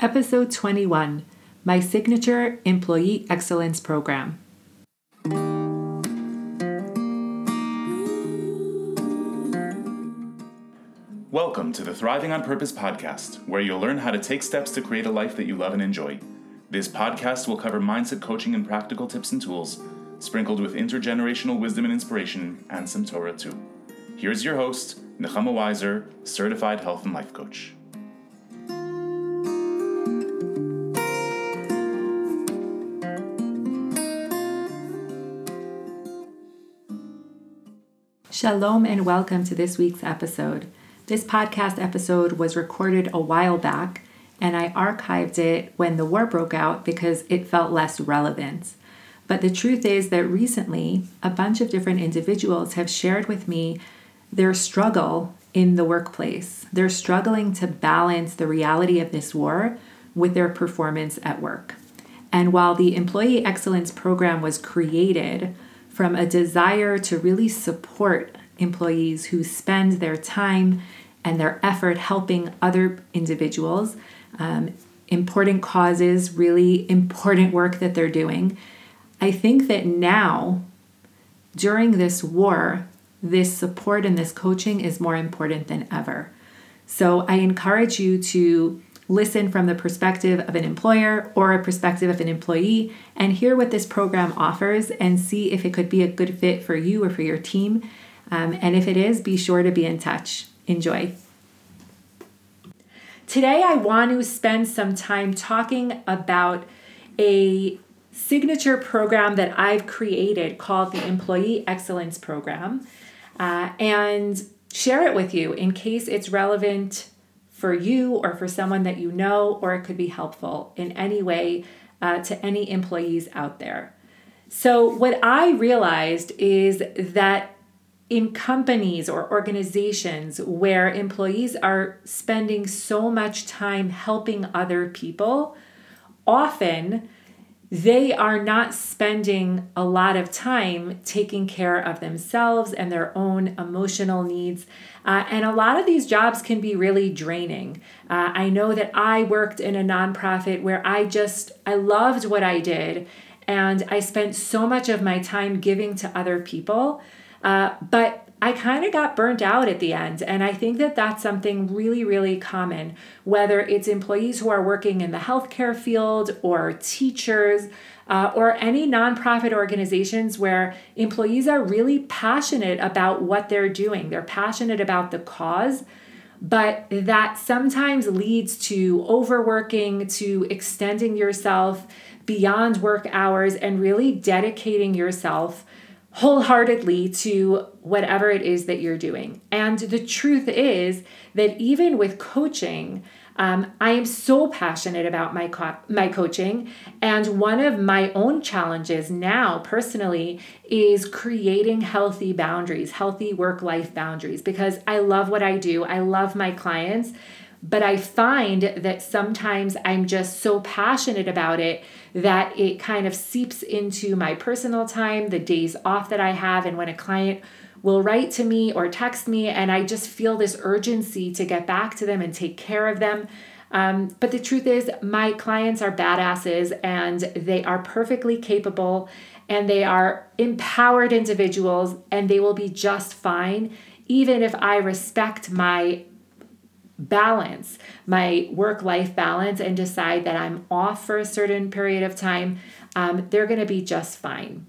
Episode 21 My Signature Employee Excellence Program. Welcome to the Thriving on Purpose podcast, where you'll learn how to take steps to create a life that you love and enjoy. This podcast will cover mindset coaching and practical tips and tools, sprinkled with intergenerational wisdom and inspiration, and some Torah too. Here's your host, Nechama Weiser, certified health and life coach. Shalom and welcome to this week's episode. This podcast episode was recorded a while back and I archived it when the war broke out because it felt less relevant. But the truth is that recently, a bunch of different individuals have shared with me their struggle in the workplace. They're struggling to balance the reality of this war with their performance at work. And while the Employee Excellence Program was created from a desire to really support employees who spend their time and their effort helping other individuals, um, important causes, really important work that they're doing. I think that now, during this war, this support and this coaching is more important than ever. So I encourage you to listen from the perspective of an employer or a perspective of an employee and hear what this program offers and see if it could be a good fit for you or for your team. Um, and if it is, be sure to be in touch. Enjoy. Today, I want to spend some time talking about a signature program that I've created called the Employee Excellence Program uh, and share it with you in case it's relevant for you or for someone that you know, or it could be helpful in any way uh, to any employees out there. So, what I realized is that in companies or organizations where employees are spending so much time helping other people, often they are not spending a lot of time taking care of themselves and their own emotional needs. Uh, and a lot of these jobs can be really draining. Uh, I know that I worked in a nonprofit where I just, I loved what I did. And I spent so much of my time giving to other people. Uh, but I kind of got burnt out at the end. And I think that that's something really, really common, whether it's employees who are working in the healthcare field or teachers. Uh, or any nonprofit organizations where employees are really passionate about what they're doing. They're passionate about the cause, but that sometimes leads to overworking, to extending yourself beyond work hours, and really dedicating yourself wholeheartedly to whatever it is that you're doing. And the truth is that even with coaching, um, I am so passionate about my co- my coaching, and one of my own challenges now, personally, is creating healthy boundaries, healthy work life boundaries, because I love what I do. I love my clients, but I find that sometimes I'm just so passionate about it that it kind of seeps into my personal time, the days off that I have, and when a client will write to me or text me, and I just feel this urgency to get back to them and take care of them. Um, but the truth is, my clients are badasses and they are perfectly capable and they are empowered individuals and they will be just fine, even if I respect my balance my work life balance and decide that I'm off for a certain period of time, um, they're going to be just fine.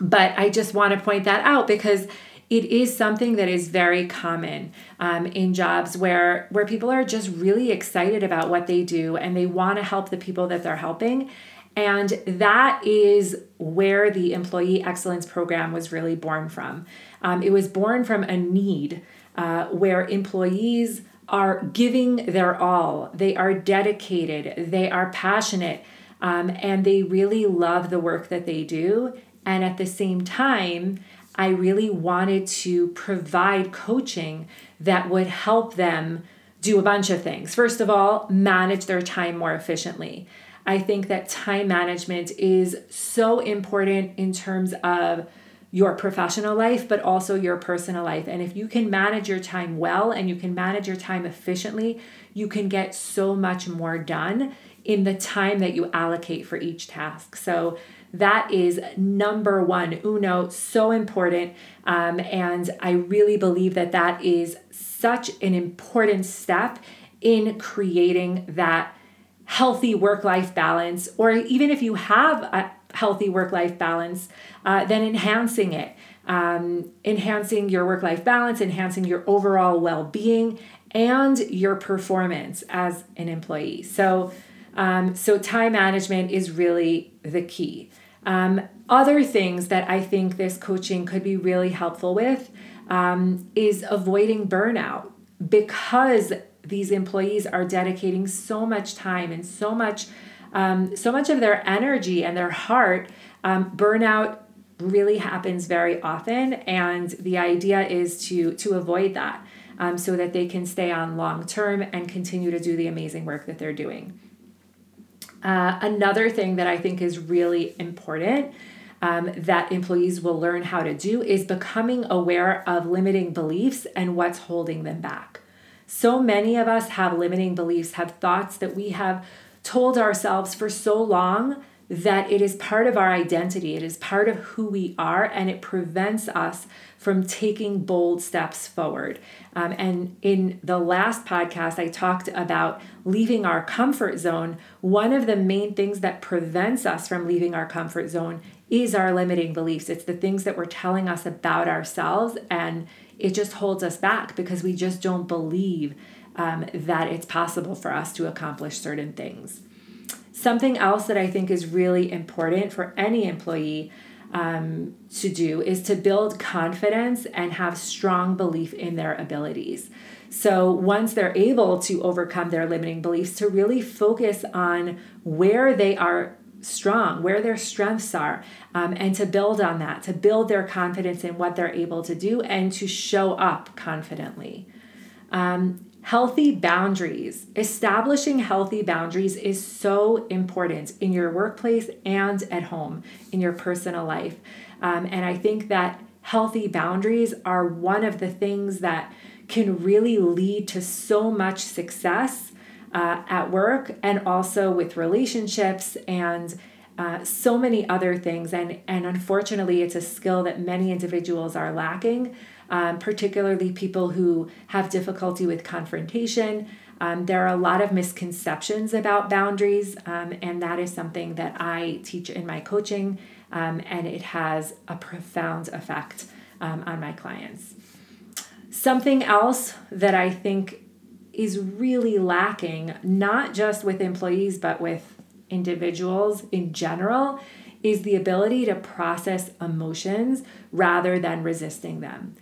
But I just want to point that out because it is something that is very common um, in jobs where where people are just really excited about what they do and they want to help the people that they're helping and that is where the employee excellence program was really born from um, it was born from a need uh, where employees are giving their all, they are dedicated, they are passionate, um, and they really love the work that they do. And at the same time, I really wanted to provide coaching that would help them do a bunch of things. First of all, manage their time more efficiently. I think that time management is so important in terms of your professional life, but also your personal life. And if you can manage your time well and you can manage your time efficiently, you can get so much more done in the time that you allocate for each task. So that is number one, uno, so important. Um, and I really believe that that is such an important step in creating that healthy work life balance, or even if you have a healthy work life balance, uh, then enhancing it. Um, enhancing your work life balance, enhancing your overall well being, and your performance as an employee. So, um, so time management is really the key. Um, other things that I think this coaching could be really helpful with um, is avoiding burnout because these employees are dedicating so much time and so much um, so much of their energy and their heart um, burnout really happens very often and the idea is to to avoid that um, so that they can stay on long term and continue to do the amazing work that they're doing. Uh, another thing that i think is really important um, that employees will learn how to do is becoming aware of limiting beliefs and what's holding them back. So many of us have limiting beliefs, have thoughts that we have told ourselves for so long that it is part of our identity, it is part of who we are, and it prevents us from taking bold steps forward. Um, and in the last podcast, I talked about leaving our comfort zone. One of the main things that prevents us from leaving our comfort zone is our limiting beliefs. It's the things that we're telling us about ourselves and it just holds us back because we just don't believe um, that it's possible for us to accomplish certain things. Something else that I think is really important for any employee um, to do is to build confidence and have strong belief in their abilities. So once they're able to overcome their limiting beliefs, to really focus on where they are strong, where their strengths are, um, and to build on that, to build their confidence in what they're able to do, and to show up confidently. Um, healthy boundaries. Establishing healthy boundaries is so important in your workplace and at home, in your personal life. Um, and I think that healthy boundaries are one of the things that can really lead to so much success uh, at work and also with relationships and uh, so many other things. And, and unfortunately, it's a skill that many individuals are lacking, um, particularly people who have difficulty with confrontation. Um, there are a lot of misconceptions about boundaries, um, and that is something that I teach in my coaching, um, and it has a profound effect um, on my clients. Something else that I think is really lacking, not just with employees, but with individuals in general, is the ability to process emotions rather than resisting them.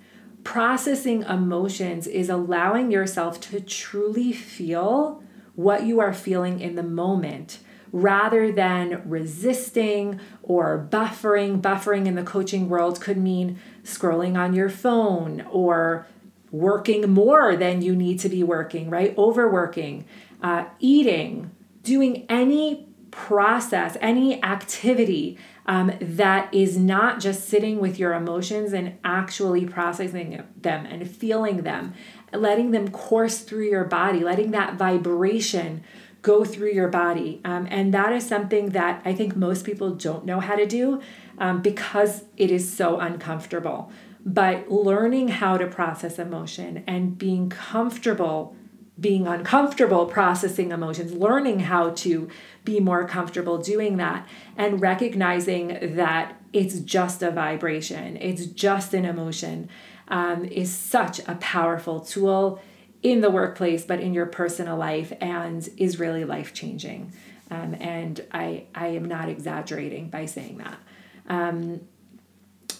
Processing emotions is allowing yourself to truly feel what you are feeling in the moment rather than resisting or buffering. Buffering in the coaching world could mean scrolling on your phone or working more than you need to be working, right? Overworking, uh, eating, doing any process, any activity um, that is not just sitting with your emotions and actually processing them and feeling them, letting them course through your body, letting that vibration go through your body. Um, and that is something that I think most people don't know how to do um, because it is so uncomfortable but learning how to process emotion and being comfortable being uncomfortable processing emotions, learning how to be more comfortable doing that, and recognizing that it's just a vibration, it's just an emotion, um, is such a powerful tool in the workplace, but in your personal life, and is really life changing. Um, and I, I am not exaggerating by saying that. Um,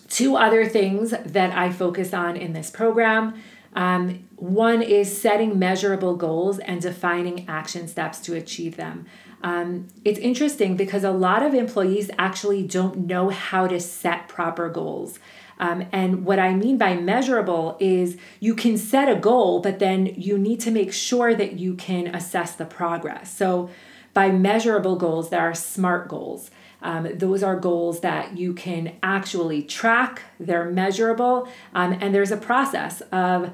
two other things that I focus on in this program. Um, one is setting measurable goals and defining action steps to achieve them. Um, it's interesting because a lot of employees actually don't know how to set proper goals. Um, and what I mean by measurable is you can set a goal, but then you need to make sure that you can assess the progress. So, by measurable goals, there are SMART goals. Um, those are goals that you can actually track, they're measurable, um, and there's a process of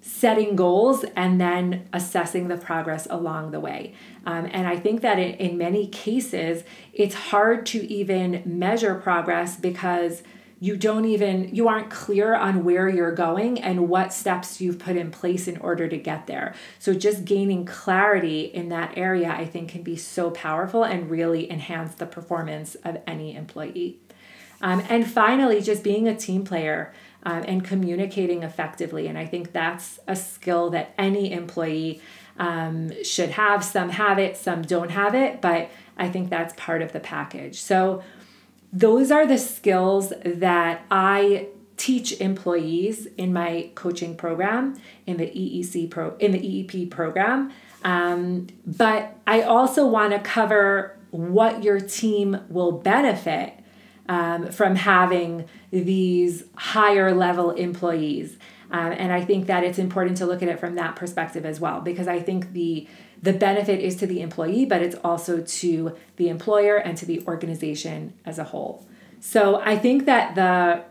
setting goals and then assessing the progress along the way. Um, and I think that in, in many cases, it's hard to even measure progress because you don't even you aren't clear on where you're going and what steps you've put in place in order to get there. So just gaining clarity in that area i think can be so powerful and really enhance the performance of any employee. Um, and finally just being a team player um, and communicating effectively. And i think that's a skill that any employee um, should have. Some have it some don't have it but i think that's part of the package. So those are the skills that I teach employees in my coaching program in the EEC pro in the EEP program. Um, but I also want to cover what your team will benefit um, from having these higher level employees. Um, and I think that it's important to look at it from that perspective as well, because I think the the benefit is to the employee, but it's also to the employer and to the organization as a whole. So I think that the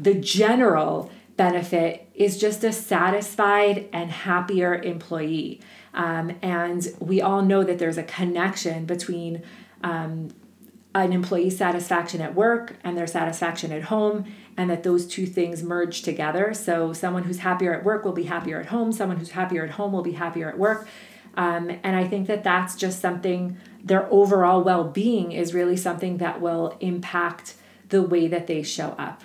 the general benefit is just a satisfied and happier employee. Um, and we all know that there's a connection between um, an employee satisfaction at work and their satisfaction at home, and that those two things merge together. So, someone who's happier at work will be happier at home, someone who's happier at home will be happier at work. Um, and I think that that's just something, their overall well being is really something that will impact the way that they show up.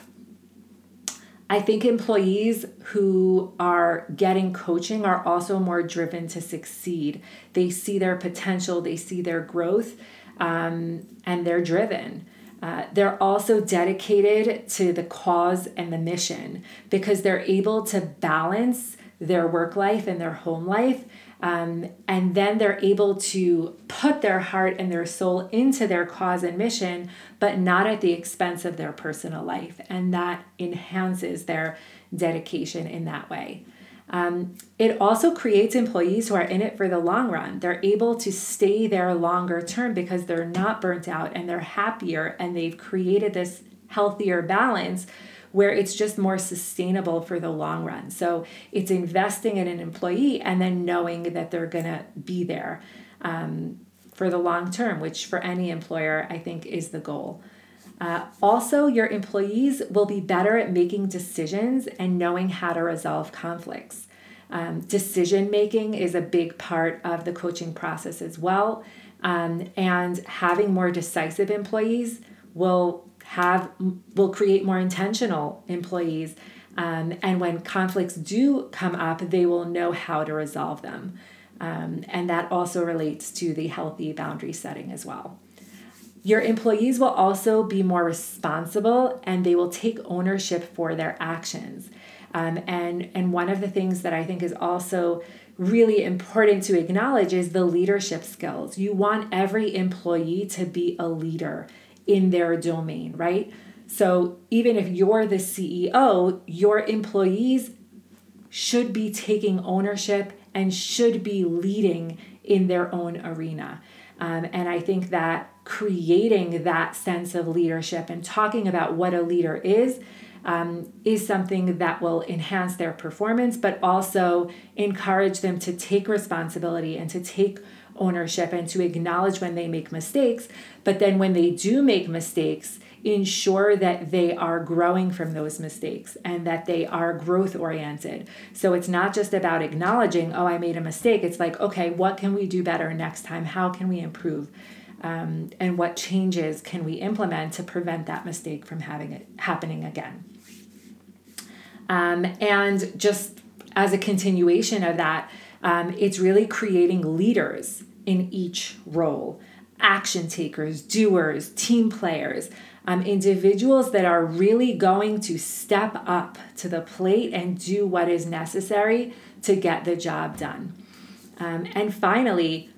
I think employees who are getting coaching are also more driven to succeed. They see their potential, they see their growth, um, and they're driven. Uh, they're also dedicated to the cause and the mission because they're able to balance their work life and their home life um, and then they're able to put their heart and their soul into their cause and mission, but not at the expense of their personal life. And that enhances their dedication in that way. Um, it also creates employees who are in it for the long run. They're able to stay there longer term because they're not burnt out and they're happier and they've created this healthier balance where it's just more sustainable for the long run. So it's investing in an employee and then knowing that they're going to be there um, for the long term, which for any employer, I think is the goal. Uh, also, your employees will be better at making decisions and knowing how to resolve conflicts. Um, decision making is a big part of the coaching process as well. Um, and having more decisive employees will have will create more intentional employees um, and when conflicts do come up they will know how to resolve them. Um, and that also relates to the healthy boundary setting as well. Your employees will also be more responsible and they will take ownership for their actions. Um, and and one of the things that i think is also really important to acknowledge is the leadership skills. You want every employee to be a leader in their domain, right? So even if you're the CEO, your employees should be taking ownership and should be leading in their own arena. Um, and I think that creating that sense of leadership and talking about what a leader is um, is something that will enhance their performance, but also encourage them to take responsibility and to take ownership and to acknowledge when they make mistakes. But then when they do make mistakes, ensure that they are growing from those mistakes and that they are growth oriented. So it's not just about acknowledging, oh, I made a mistake. It's like, okay, what can we do better next time? How can we improve? Um, and what changes can we implement to prevent that mistake from having it happening again? Um, and just as a continuation of that, um, it's really creating leaders in each role action takers, doers, team players, um, individuals that are really going to step up to the plate and do what is necessary to get the job done. Um, and finally,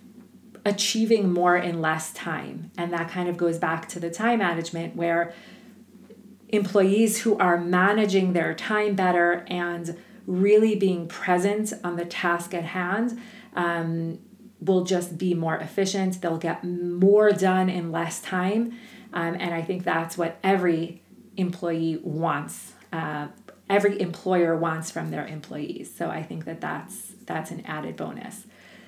achieving more in less time. And that kind of goes back to the time management where employees who are managing their time better and really being present on the task at hand um, will just be more efficient. They'll get more done in less time. Um, and I think that's what every employee wants. Uh, every employer wants from their employees. So I think that that's that's an added bonus.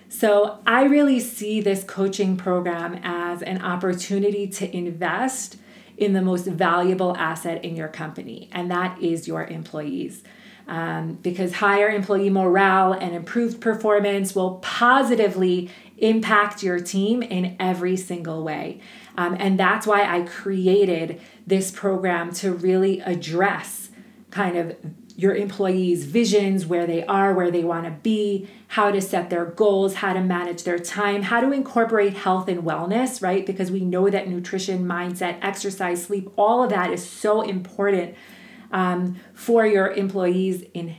So I really see this coaching program as an opportunity to invest in the most valuable asset in your company, and that is your employees. Um, because higher employee morale and improved performance will positively impact your team in every single way. Um, and that's why I created this program to really address kind of your employees' visions, where they are, where they want to be, how to set their goals, how to manage their time, how to incorporate health and wellness, right? Because we know that nutrition, mindset, exercise, sleep, all of that is so important um, for your employees in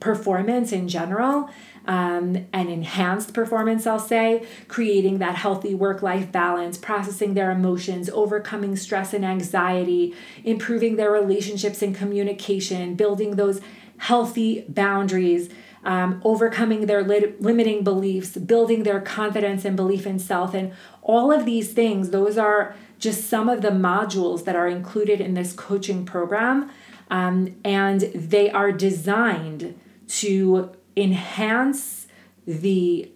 performance in general um, and enhanced performance, I'll say, creating that healthy work life balance, processing their emotions, overcoming stress and anxiety, improving their relationships and communication, building those healthy boundaries. Um, overcoming their li- limiting beliefs, building their confidence and belief in self, and all of these things, those are just some of the modules that are included in this coaching program. Um, and they are designed to enhance the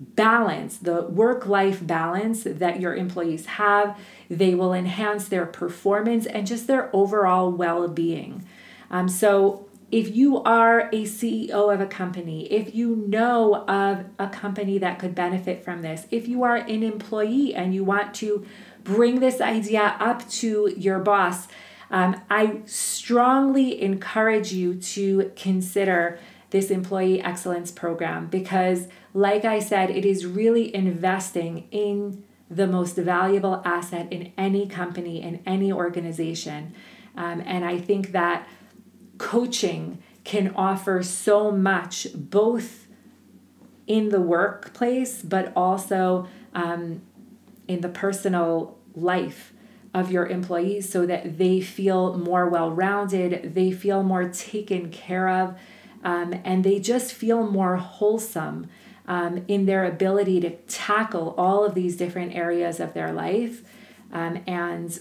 balance, the work life balance that your employees have. They will enhance their performance and just their overall well being. Um, so, if you are a CEO of a company, if you know of a company that could benefit from this, if you are an employee and you want to bring this idea up to your boss, um, I strongly encourage you to consider this employee excellence program because, like I said, it is really investing in the most valuable asset in any company, in any organization. Um, and I think that coaching can offer so much, both in the workplace, but also um, in the personal life of your employees so that they feel more well rounded, they feel more taken care of um, and they just feel more wholesome um, in their ability to tackle all of these different areas of their life. Um, and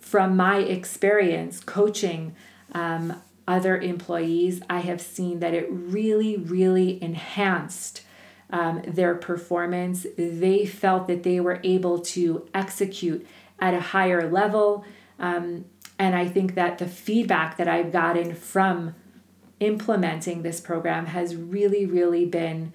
from my experience coaching um, other employees, I have seen that it really, really enhanced um, their performance. They felt that they were able to execute at a higher level. Um, and I think that the feedback that I've gotten from implementing this program has really, really been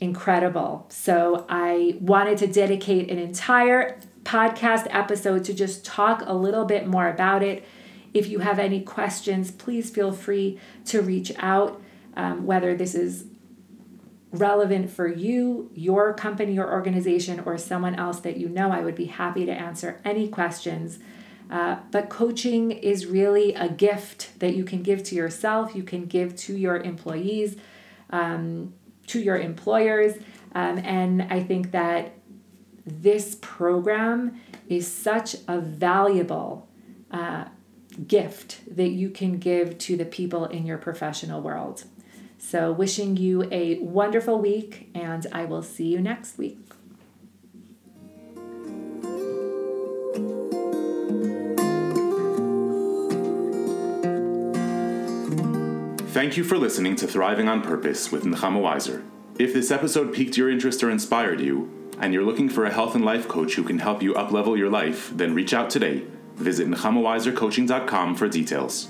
incredible. So I wanted to dedicate an entire podcast episode to just talk a little bit more about it. If you have any questions, please feel free to reach out, um, whether this is relevant for you, your company or organization, or someone else that you know. I would be happy to answer any questions. Uh, but coaching is really a gift that you can give to yourself, you can give to your employees, um, to your employers. Um, and I think that this program is such a valuable uh, gift that you can give to the people in your professional world. So, wishing you a wonderful week, and I will see you next week. Thank you for listening to Thriving on Purpose with Nechama Weiser. If this episode piqued your interest or inspired you, and you're looking for a health and life coach who can help you uplevel your life, then reach out today. Visit nechamaweisercoaching.com for details.